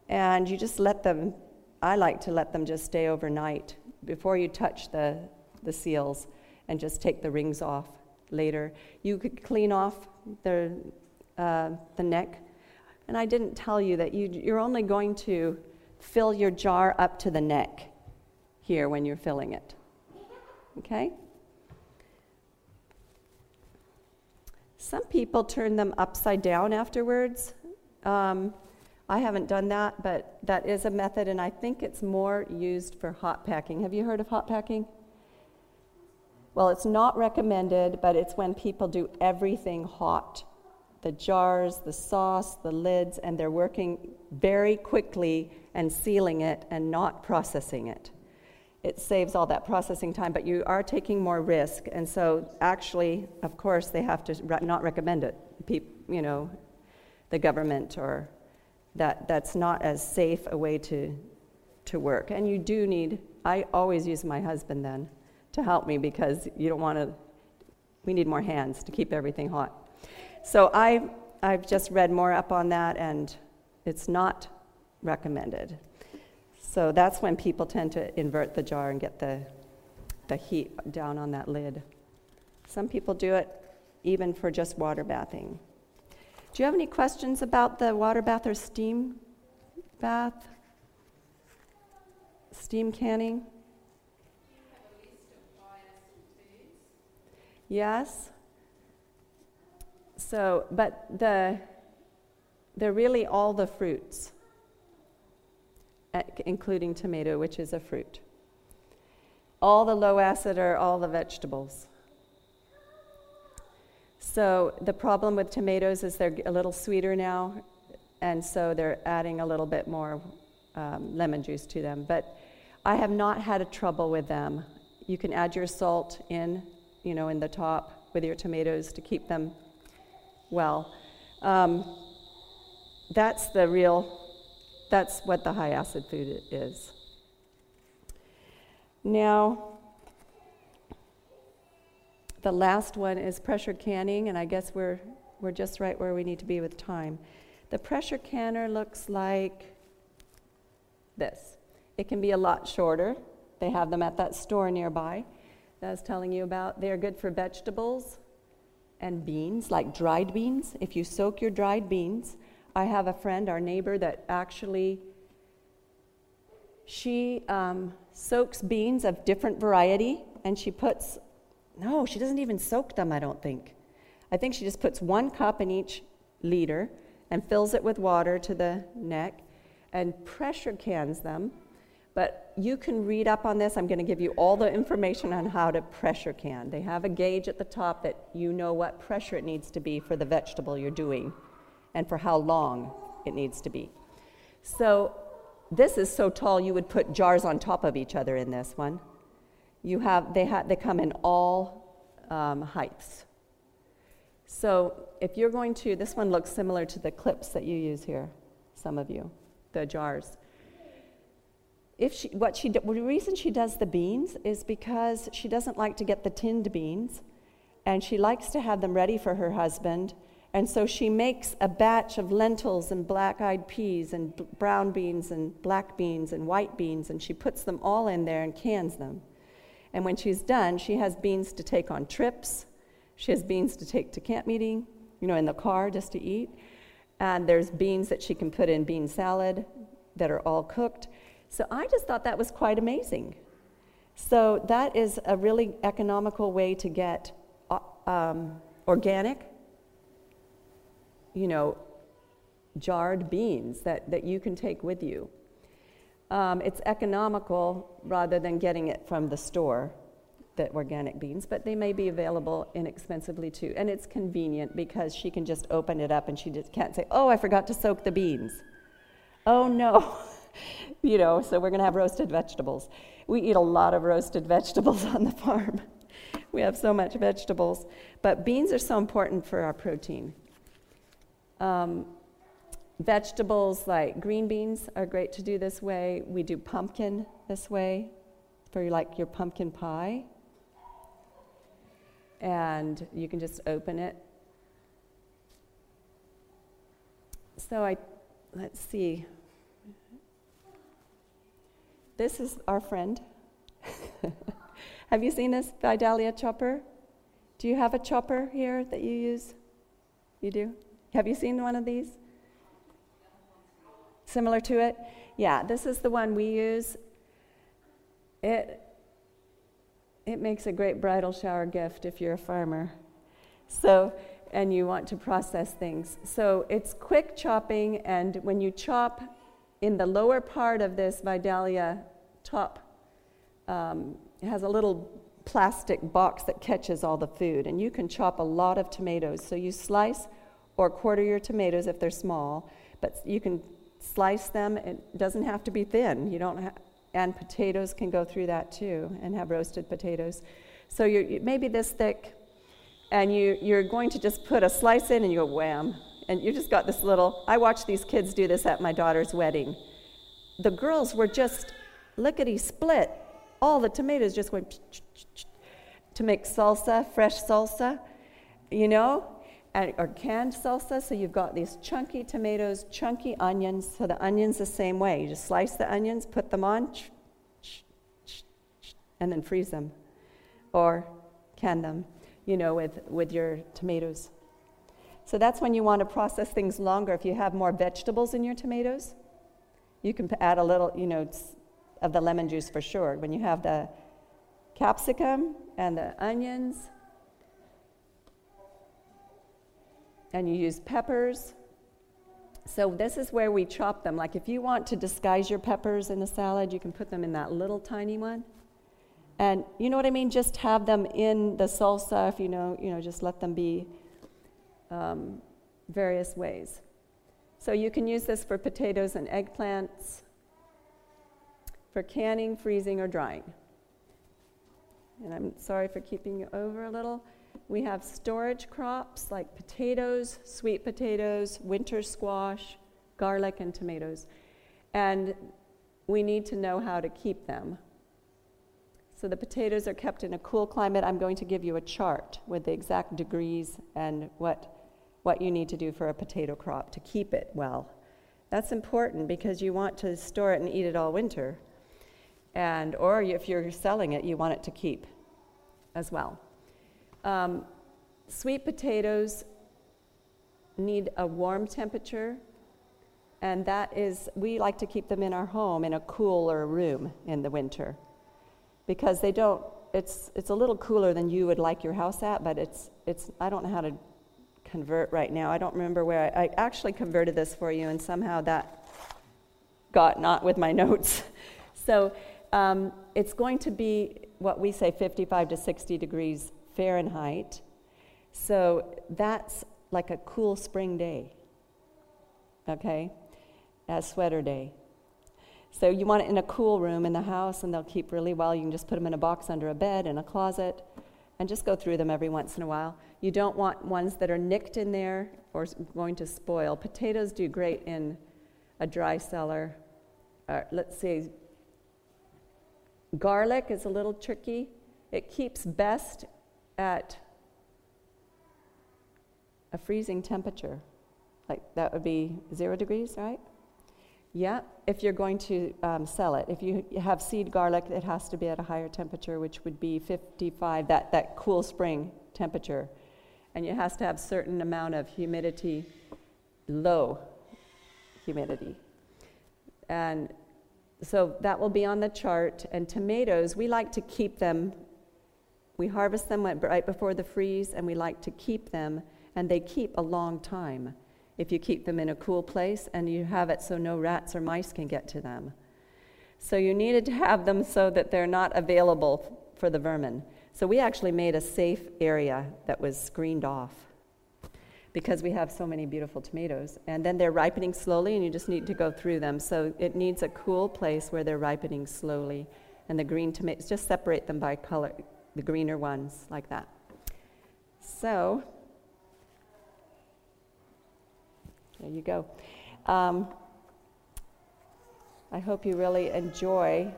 Speaker 1: and you just let them. I like to let them just stay overnight before you touch the, the seals and just take the rings off later. You could clean off the, uh, the neck. And I didn't tell you that you, you're only going to fill your jar up to the neck here when you're filling it. Okay? Some people turn them upside down afterwards. Um, I haven't done that, but that is a method, and I think it's more used for hot packing. Have you heard of hot packing? Well, it's not recommended, but it's when people do everything hot the jars, the sauce, the lids, and they're working very quickly and sealing it and not processing it. It saves all that processing time, but you are taking more risk. And so, actually, of course, they have to not recommend it. you know, the government or that that's not as safe a way to to work. And you do need. I always use my husband then to help me because you don't want to. We need more hands to keep everything hot. So I, I've just read more up on that, and it's not recommended. So that's when people tend to invert the jar and get the, the heat down on that lid. Some people do it even for just water bathing. Do you have any questions about the water bath or steam bath? Steam canning? Yes. So, but the, they're really all the fruits, eh, including tomato, which is a fruit. All the low acid are all the vegetables. So the problem with tomatoes is they're a little sweeter now, and so they're adding a little bit more um, lemon juice to them. But I have not had a trouble with them. You can add your salt in, you know, in the top with your tomatoes to keep them well. Um, that's the real, that's what the high acid food is. Now, the last one is pressure canning, and I guess we're, we're just right where we need to be with time. The pressure canner looks like this. It can be a lot shorter. They have them at that store nearby that I was telling you about. They're good for vegetables and beans, like dried beans. If you soak your dried beans, I have a friend, our neighbor, that actually she um, soaks beans of different variety and she puts no she doesn't even soak them i don't think i think she just puts one cup in each liter and fills it with water to the neck and pressure cans them but you can read up on this. I'm going to give you all the information on how to pressure can. They have a gauge at the top that you know what pressure it needs to be for the vegetable you're doing and for how long it needs to be. So this is so tall you would put jars on top of each other in this one. You have they ha- they come in all um, heights. So if you're going to, this one looks similar to the clips that you use here, some of you, the jars if she, what she, the reason she does the beans is because she doesn't like to get the tinned beans, and she likes to have them ready for her husband. And so she makes a batch of lentils and black eyed peas and brown beans and black beans and white beans, and she puts them all in there and cans them. And when she's done, she has beans to take on trips. She has beans to take to camp meeting, you know, in the car just to eat. And there's beans that she can put in bean salad that are all cooked. So I just thought that was quite amazing. So that is a really economical way to get uh, um, organic, you know, jarred beans that, that you can take with you. Um, it's economical rather than getting it from the store, the organic beans, but they may be available inexpensively too. And it's convenient because she can just open it up and she just can't say, oh, I forgot to soak the beans. Oh no. you know, so we're going to have roasted vegetables. We eat a lot of roasted vegetables on the farm. We have so much vegetables. But beans are so important for our protein. Um, vegetables like green beans are great to do this way. We do pumpkin this way for like your pumpkin pie. And you can just open it. So I, let's see, this is our friend. have you seen this Vidalia chopper? Do you have a chopper here that you use? You do? Have you seen one of these? Similar to it? Yeah, this is the one we use. It, it makes a great bridal shower gift if you're a farmer. So, and you want to process things. So it's quick chopping, and when you chop in the lower part of this Vidalia top, um, it has a little plastic box that catches all the food, and you can chop a lot of tomatoes. So you slice or quarter your tomatoes if they're small, but you can slice them. It doesn't have to be thin. You don't, ha- and potatoes can go through that too, and have roasted potatoes. So you're maybe this thick, and you, you're going to just put a slice in, and you go wham, and you just got this little. I watched these kids do this at my daughter's wedding. The girls were just lickety split. All the tomatoes just went to make salsa, fresh salsa, you know, and, or canned salsa. So you've got these chunky tomatoes, chunky onions. So the onions the same way. You just slice the onions, put them on, and then freeze them, or can them, you know, with, with your tomatoes. So that's when you want to process things longer. If you have more vegetables in your tomatoes, you can add a little, you know, of the lemon juice for sure. When you have the capsicum and the onions, and you use peppers. So this is where we chop them. Like if you want to disguise your peppers in a salad, you can put them in that little tiny one. And you know what I mean? Just have them in the salsa, if you know, you know, just let them be um, various ways. So you can use this for potatoes and eggplants, for canning, freezing, or drying. And I'm sorry for keeping you over a little. We have storage crops like potatoes, sweet potatoes, winter squash, garlic, and tomatoes. And we need to know how to keep them. So the potatoes are kept in a cool climate. I'm going to give you a chart with the exact degrees and what what you need to do for a potato crop to keep it well. That's important because you want to store it and eat it all winter. And, or if you're selling it, you want it to keep as well. Um, sweet potatoes need a warm temperature, and that is, we like to keep them in our home in a cooler room in the winter because they don't, it's, it's a little cooler than you would like your house at, but it's, it's, I don't know how to convert right now. I don't remember where I, I actually converted this for you, and somehow that got not with my notes. so um, it's going to be what we say 55 to 60 degrees Fahrenheit. So that's like a cool spring day, okay? A sweater day. So you want it in a cool room in the house, and they'll keep really well. You can just put them in a box under a bed, in a closet, and just go through them every once in a while. You don't want ones that are nicked in there or going to spoil. Potatoes do great in a dry cellar. Uh, let's see, garlic is a little tricky. It keeps best at a freezing temperature. Like that would be zero degrees, right? Yeah, if you're going to um, sell it. If you have seed garlic, it has to be at a higher temperature, which would be 55, that, that cool spring temperature and it has to have certain amount of humidity, low humidity. And so that will be on the chart. And tomatoes, we like to keep them. We harvest them right before the freeze, and we like to keep them, and they keep a long time if you keep them in a cool place and you have it so no rats or mice can get to them. So you needed to have them so that they're not available for the vermin. So we actually made a safe area that was screened off because we have so many beautiful tomatoes. And then they're ripening slowly, and you just need to go through them. So it needs a cool place where they're ripening slowly. And the green tomatoes, just separate them by color, the greener ones, like that. So, there you go. Um, I hope you really enjoy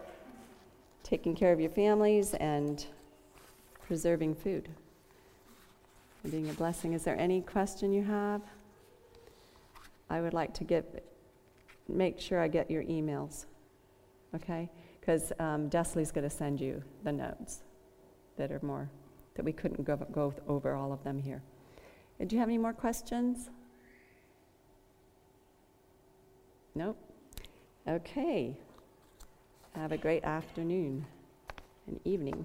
Speaker 1: taking care of your families and preserving food and being a blessing. Is there any question you have? I would like to get make sure I get your emails, okay? because um, Desley's going to send you the notes that are more, that we couldn't go, go over all of them here. Do you have any more questions? Nope. Okay. Have a great afternoon and evening.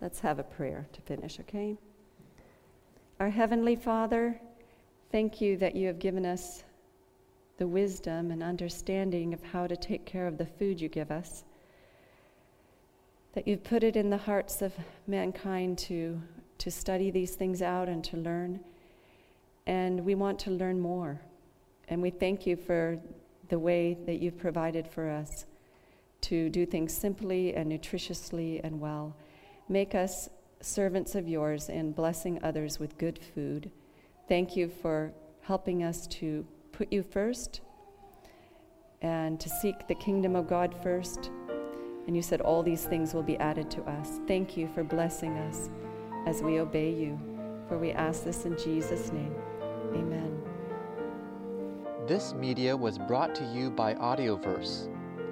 Speaker 1: Let's have a prayer to finish, okay? Our Heavenly Father, thank you that you have given us the wisdom and understanding of how to take care of the food you give us. That you've put it in the hearts of mankind to, to study these things out and to learn. And we want to learn more. And we thank you for the way that you've provided for us to do things simply and nutritiously and well. Make us servants of yours in blessing others with good food. Thank you for helping us to put you first and to seek the kingdom of God first. And you said all these things will be added to us. Thank you for blessing us as we obey you. For we ask this in Jesus' name. Amen.
Speaker 3: This media was brought to you by Audioverse,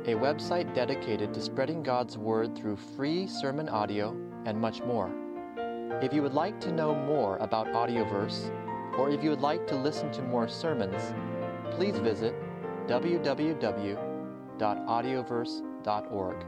Speaker 3: a website dedicated to spreading God's Word through free sermon audio and much more. If you would like to know more about Audioverse, or if you would like to listen to more sermons, please visit www.audioverse.org.